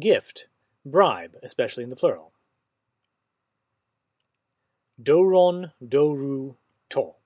gift, bribe, especially in the plural. Doron, doru, to.